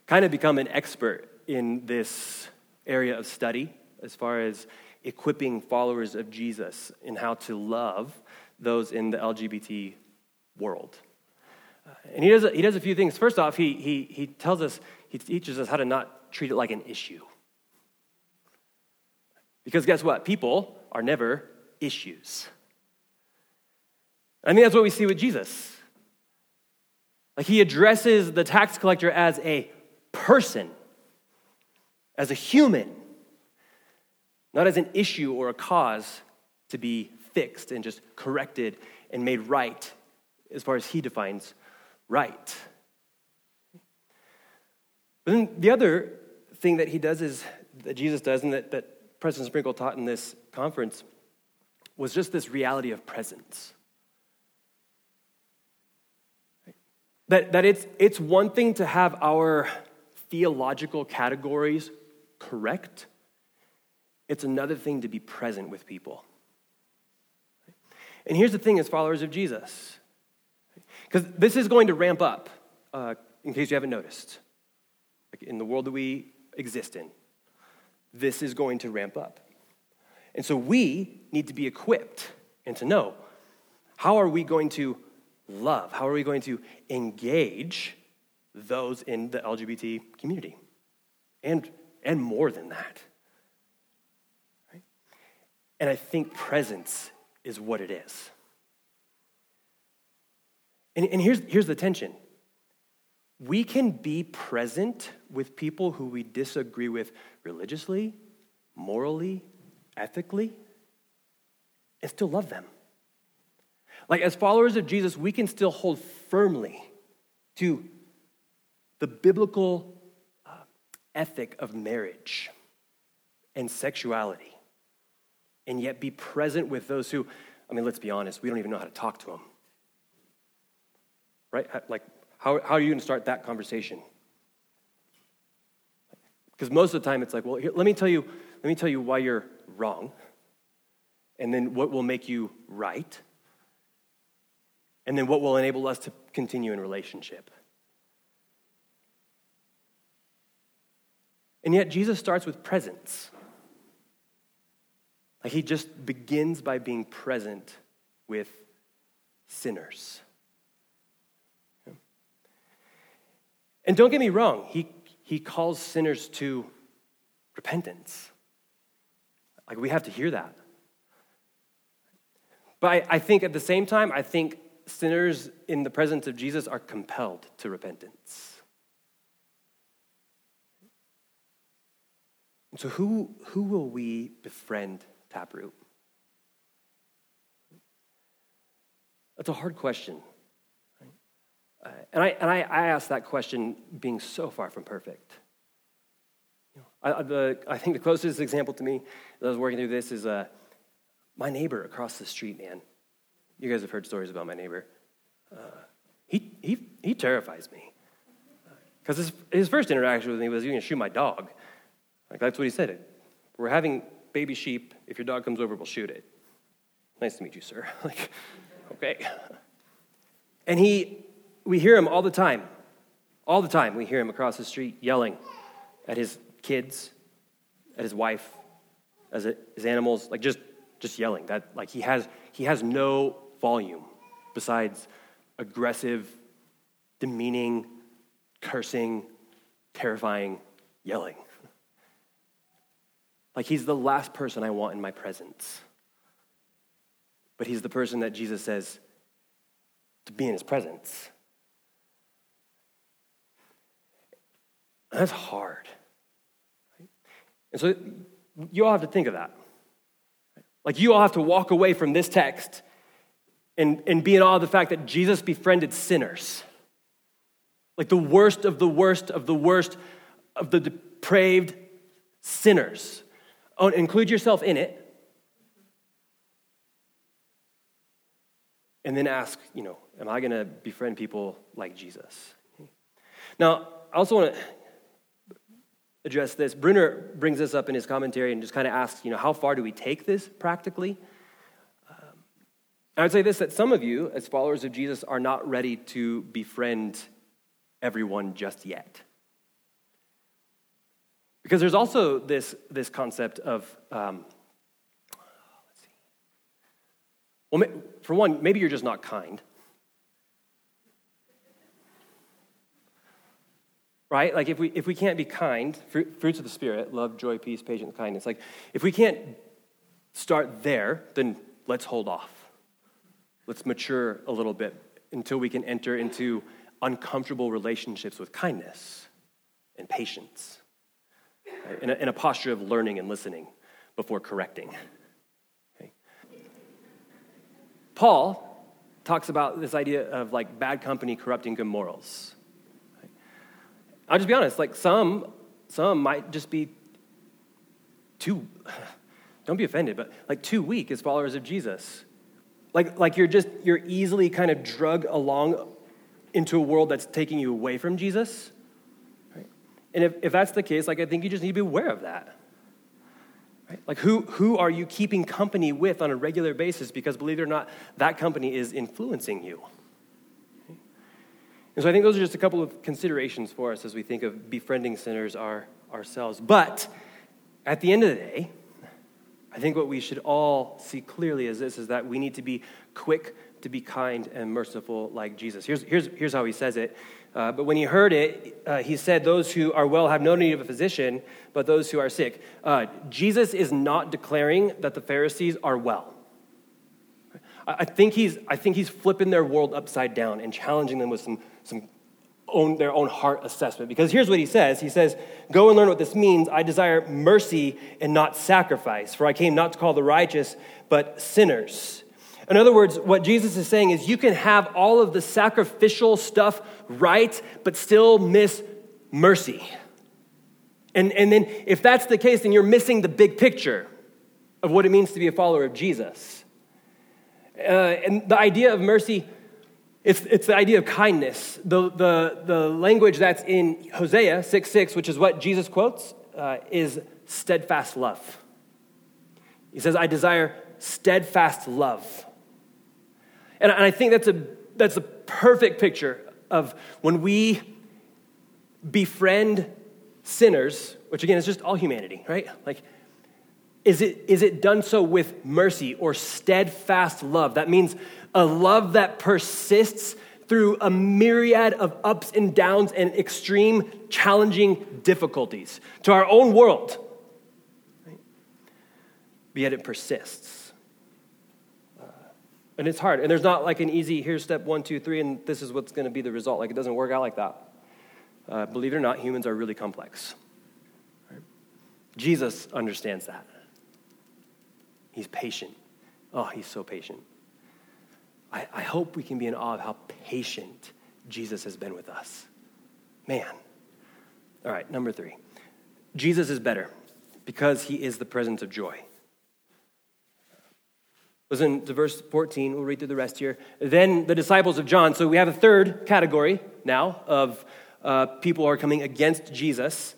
[SPEAKER 2] kind of become an expert in this area of study as far as equipping followers of Jesus in how to love those in the LGBT world. Uh, and he does, he does a few things. First off, he, he, he tells us, he teaches us how to not treat it like an issue. Because guess what? People are never issues. I think that's what we see with Jesus. Like he addresses the tax collector as a person, as a human, not as an issue or a cause to be fixed and just corrected and made right as far as he defines right. But then the other thing that he does is that Jesus does and that, that Preston Sprinkle taught in this conference was just this reality of presence. That, that it's, it's one thing to have our theological categories correct, it's another thing to be present with people. And here's the thing as followers of Jesus, because this is going to ramp up, uh, in case you haven't noticed. Like in the world that we exist in, this is going to ramp up. And so we need to be equipped and to know how are we going to love? How are we going to engage those in the LGBT community? And, and more than that. Right? And I think presence is what it is. And, and here's, here's the tension we can be present with people who we disagree with religiously, morally, ethically, and still love them. Like, as followers of Jesus, we can still hold firmly to the biblical uh, ethic of marriage and sexuality, and yet be present with those who, I mean, let's be honest, we don't even know how to talk to them. Right? Like, how, how are you going to start that conversation? Because most of the time it's like, well, here, let me tell you, let me tell you why you're wrong, and then what will make you right and then what will enable us to continue in relationship. And yet, Jesus starts with presence. Like he just begins by being present with sinners. And don't get me wrong, he, he calls sinners to repentance. Like we have to hear that. But I, I think at the same time, I think sinners in the presence of Jesus are compelled to repentance. So, who, who will we befriend, Taproot? That's a hard question. Uh, and I, and I, I ask that question being so far from perfect. You know, I, the, I think the closest example to me that I was working through this is uh, my neighbor across the street, man. You guys have heard stories about my neighbor. Uh, he, he, he terrifies me. Because his, his first interaction with me was, You're going to shoot my dog. Like, that's what he said. We're having baby sheep. If your dog comes over, we'll shoot it. Nice to meet you, sir. like, okay. And he, we hear him all the time. All the time, we hear him across the street yelling at his kids, at his wife, as his animals, like just, just yelling. That, like, he has, he has no volume besides aggressive, demeaning, cursing, terrifying yelling. Like he's the last person I want in my presence. But he's the person that Jesus says to be in his presence. That's hard. And so you all have to think of that. Like you all have to walk away from this text and, and be in awe of the fact that Jesus befriended sinners. Like the worst of the worst of the worst of the depraved sinners. Oh, include yourself in it. And then ask, you know, am I going to befriend people like Jesus? Now, I also want to address this. Bruner brings this up in his commentary and just kind of asks, you know, how far do we take this practically? Um, I would say this that some of you, as followers of Jesus, are not ready to befriend everyone just yet. Because there's also this, this concept of, um, let's see. Well, for one, maybe you're just not kind. Right? Like if we if we can't be kind, fruits of the spirit, love, joy, peace, patience, kindness. Like if we can't start there, then let's hold off. Let's mature a little bit until we can enter into uncomfortable relationships with kindness and patience, right? in, a, in, a, posture of learning and listening before correcting. Okay. Paul talks about this idea of like bad company corrupting good morals. I'll just be honest, like some, some might just be too, don't be offended, but like too weak as followers of Jesus. Like, like you're just, you're easily kind of drug along into a world that's taking you away from Jesus. Right? And if, if that's the case, like I think you just need to be aware of that. Right? Like who, who are you keeping company with on a regular basis? Because believe it or not, that company is influencing you. And so I think those are just a couple of considerations for us as we think of befriending sinners our, ourselves. But at the end of the day, I think what we should all see clearly is this is that we need to be quick to be kind and merciful like Jesus. Here's, here's, here's how he says it. Uh, but when he heard it, uh, he said, Those who are well have no need of a physician, but those who are sick. Uh, Jesus is not declaring that the Pharisees are well. I think, he's, I think he's flipping their world upside down and challenging them with some some own their own heart assessment. Because here's what he says He says, Go and learn what this means. I desire mercy and not sacrifice, for I came not to call the righteous, but sinners. In other words, what Jesus is saying is you can have all of the sacrificial stuff right, but still miss mercy. And, and then, if that's the case, then you're missing the big picture of what it means to be a follower of Jesus. Uh, and the idea of mercy it's, it's the idea of kindness. The, the, the language that's in Hosea 6 6, which is what Jesus quotes, uh, is steadfast love. He says, I desire steadfast love. And, and I think that's a, that's a perfect picture of when we befriend sinners, which again is just all humanity, right? Like, is it, is it done so with mercy or steadfast love? That means a love that persists through a myriad of ups and downs and extreme challenging difficulties to our own world. Right? But yet it persists. Uh, and it's hard. And there's not like an easy, here's step one, two, three, and this is what's going to be the result. Like it doesn't work out like that. Uh, believe it or not, humans are really complex. Right? Jesus understands that. He's patient. Oh, he's so patient. I, I hope we can be in awe of how patient Jesus has been with us. Man. All right, number three. Jesus is better because he is the presence of joy. Listen to verse 14. We'll read through the rest here. Then the disciples of John. So we have a third category now of uh, people who are coming against Jesus.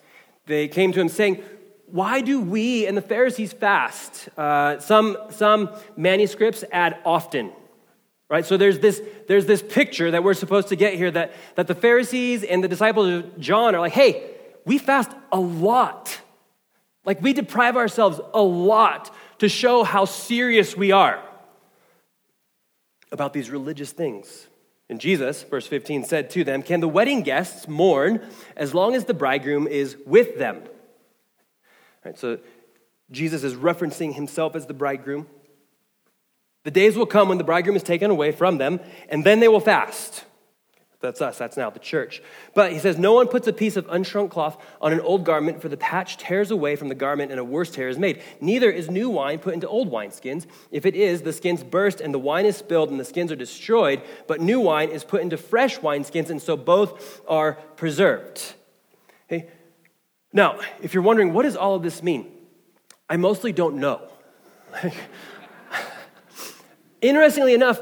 [SPEAKER 2] They came to him saying, Why do we and the Pharisees fast? Uh, some, some manuscripts add often right? So there's this there's this picture that we're supposed to get here that that the pharisees and the disciples of john are like hey we fast a lot. Like we deprive ourselves a lot to show how serious we are about these religious things. And jesus verse 15 said to them can the wedding guests mourn as long as the bridegroom is with them? Right so jesus is referencing himself as the bridegroom the days will come when the bridegroom is taken away from them, and then they will fast. That's us, that's now the church. But he says, No one puts a piece of unshrunk cloth on an old garment, for the patch tears away from the garment, and a worse tear is made. Neither is new wine put into old wineskins. If it is, the skins burst, and the wine is spilled, and the skins are destroyed. But new wine is put into fresh wineskins, and so both are preserved. Okay? Now, if you're wondering, what does all of this mean? I mostly don't know. Interestingly enough,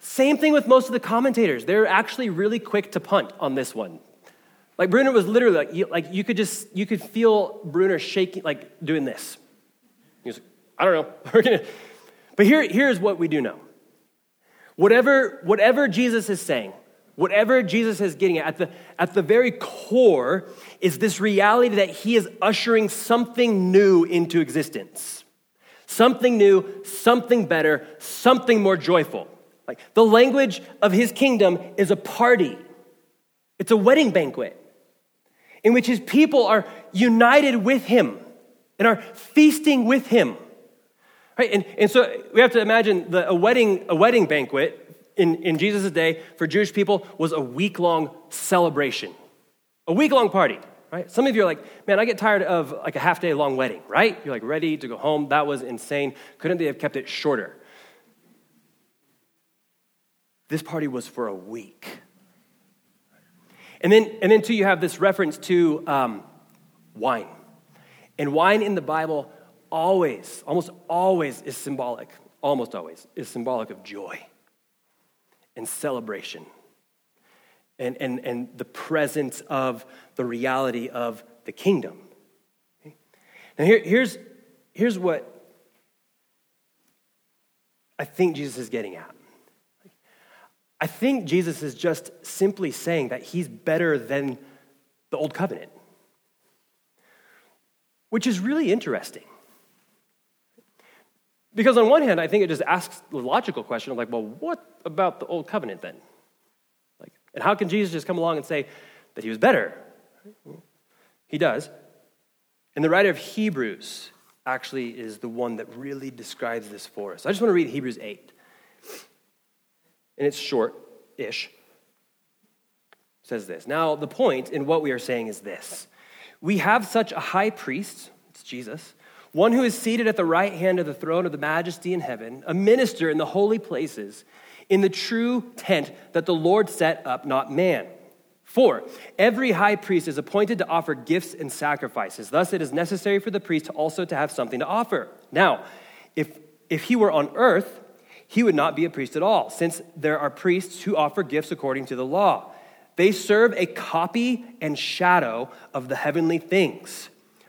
[SPEAKER 2] same thing with most of the commentators. They're actually really quick to punt on this one. Like Bruner was literally like you, like you could just you could feel Bruner shaking like doing this. He was like, I don't know. But here, here's what we do know. Whatever, whatever Jesus is saying, whatever Jesus is getting at, at the, at the very core is this reality that he is ushering something new into existence. Something new, something better, something more joyful. Like the language of his kingdom is a party. It's a wedding banquet in which his people are united with him and are feasting with him. Right? And, and so we have to imagine the, a, wedding, a wedding banquet in, in Jesus' day for Jewish people was a week long celebration, a week long party. Right? Some of you are like, man, I get tired of like a half day long wedding, right? You're like ready to go home. That was insane. Couldn't they have kept it shorter? This party was for a week. And then, and then too, you have this reference to um, wine. And wine in the Bible always, almost always is symbolic, almost always is symbolic of joy and celebration and, and, and the presence of the reality of the kingdom. Okay? Now, here, here's, here's what I think Jesus is getting at. I think Jesus is just simply saying that he's better than the old covenant, which is really interesting. Because on one hand, I think it just asks the logical question of like, well, what about the old covenant then? And how can Jesus just come along and say that he was better? He does. And the writer of Hebrews actually is the one that really describes this for us. I just want to read Hebrews 8. And it's short ish. Says this. Now, the point in what we are saying is this we have such a high priest, it's Jesus one who is seated at the right hand of the throne of the majesty in heaven, a minister in the holy places, in the true tent that the Lord set up, not man. For every high priest is appointed to offer gifts and sacrifices. Thus, it is necessary for the priest also to have something to offer. Now, if, if he were on earth, he would not be a priest at all, since there are priests who offer gifts according to the law. They serve a copy and shadow of the heavenly things.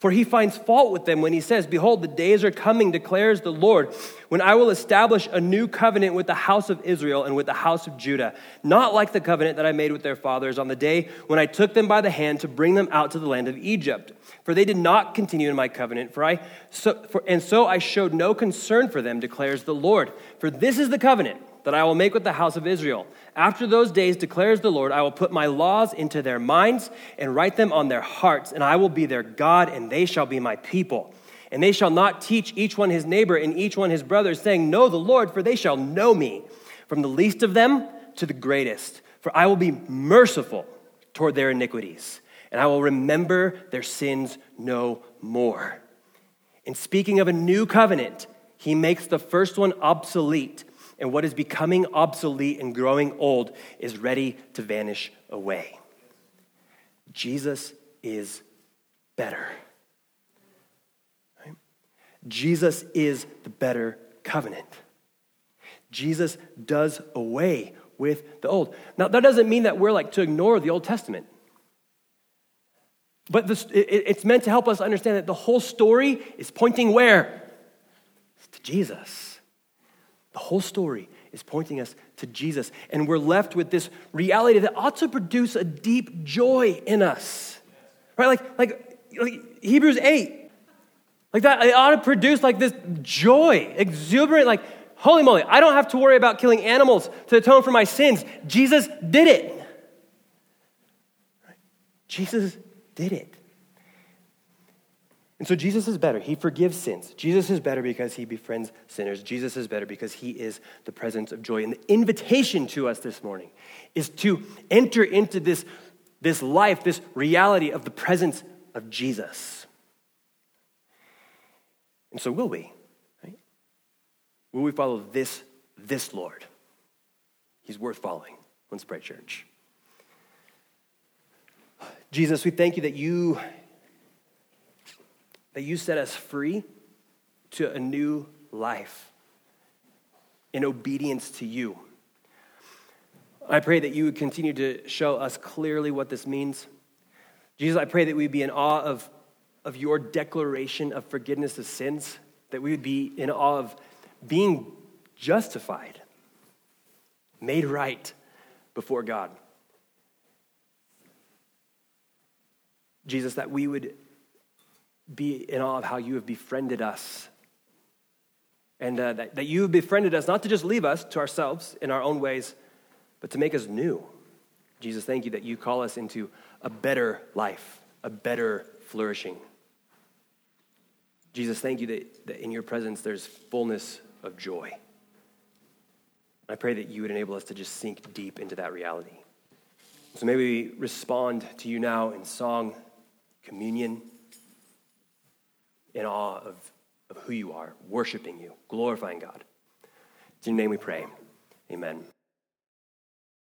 [SPEAKER 2] For he finds fault with them when he says, Behold, the days are coming, declares the Lord, when I will establish a new covenant with the house of Israel and with the house of Judah, not like the covenant that I made with their fathers on the day when I took them by the hand to bring them out to the land of Egypt. For they did not continue in my covenant, for I so, for, and so I showed no concern for them, declares the Lord. For this is the covenant that I will make with the house of Israel. After those days, declares the Lord, I will put my laws into their minds and write them on their hearts, and I will be their God, and they shall be my people. And they shall not teach each one his neighbor and each one his brother, saying, Know the Lord, for they shall know me, from the least of them to the greatest. For I will be merciful toward their iniquities, and I will remember their sins no more. In speaking of a new covenant, he makes the first one obsolete and what is becoming obsolete and growing old is ready to vanish away. Jesus is better. Right? Jesus is the better covenant. Jesus does away with the old. Now, that doesn't mean that we're like to ignore the Old Testament. But this, it, it's meant to help us understand that the whole story is pointing where? It's to Jesus. The whole story is pointing us to Jesus. And we're left with this reality that ought to produce a deep joy in us. Right? Like, like, like Hebrews 8. Like that, it ought to produce like this joy, exuberant, like, holy moly, I don't have to worry about killing animals to atone for my sins. Jesus did it. Jesus did it. And so Jesus is better. He forgives sins. Jesus is better because he befriends sinners. Jesus is better because he is the presence of joy. And the invitation to us this morning is to enter into this, this life, this reality of the presence of Jesus. And so will we, right? Will we follow this, this Lord? He's worth following. Let's pray, church. Jesus, we thank you that you that you set us free to a new life in obedience to you. I pray that you would continue to show us clearly what this means. Jesus, I pray that we'd be in awe of, of your declaration of forgiveness of sins, that we would be in awe of being justified, made right before God. Jesus, that we would be in awe of how you have befriended us. And uh, that, that you have befriended us not to just leave us to ourselves in our own ways, but to make us new. Jesus, thank you that you call us into a better life, a better flourishing. Jesus, thank you that, that in your presence there's fullness of joy. I pray that you would enable us to just sink deep into that reality. So maybe we respond to you now in song, communion, in awe of, of who you are, worshiping you, glorifying God. It's in your name we pray. Amen.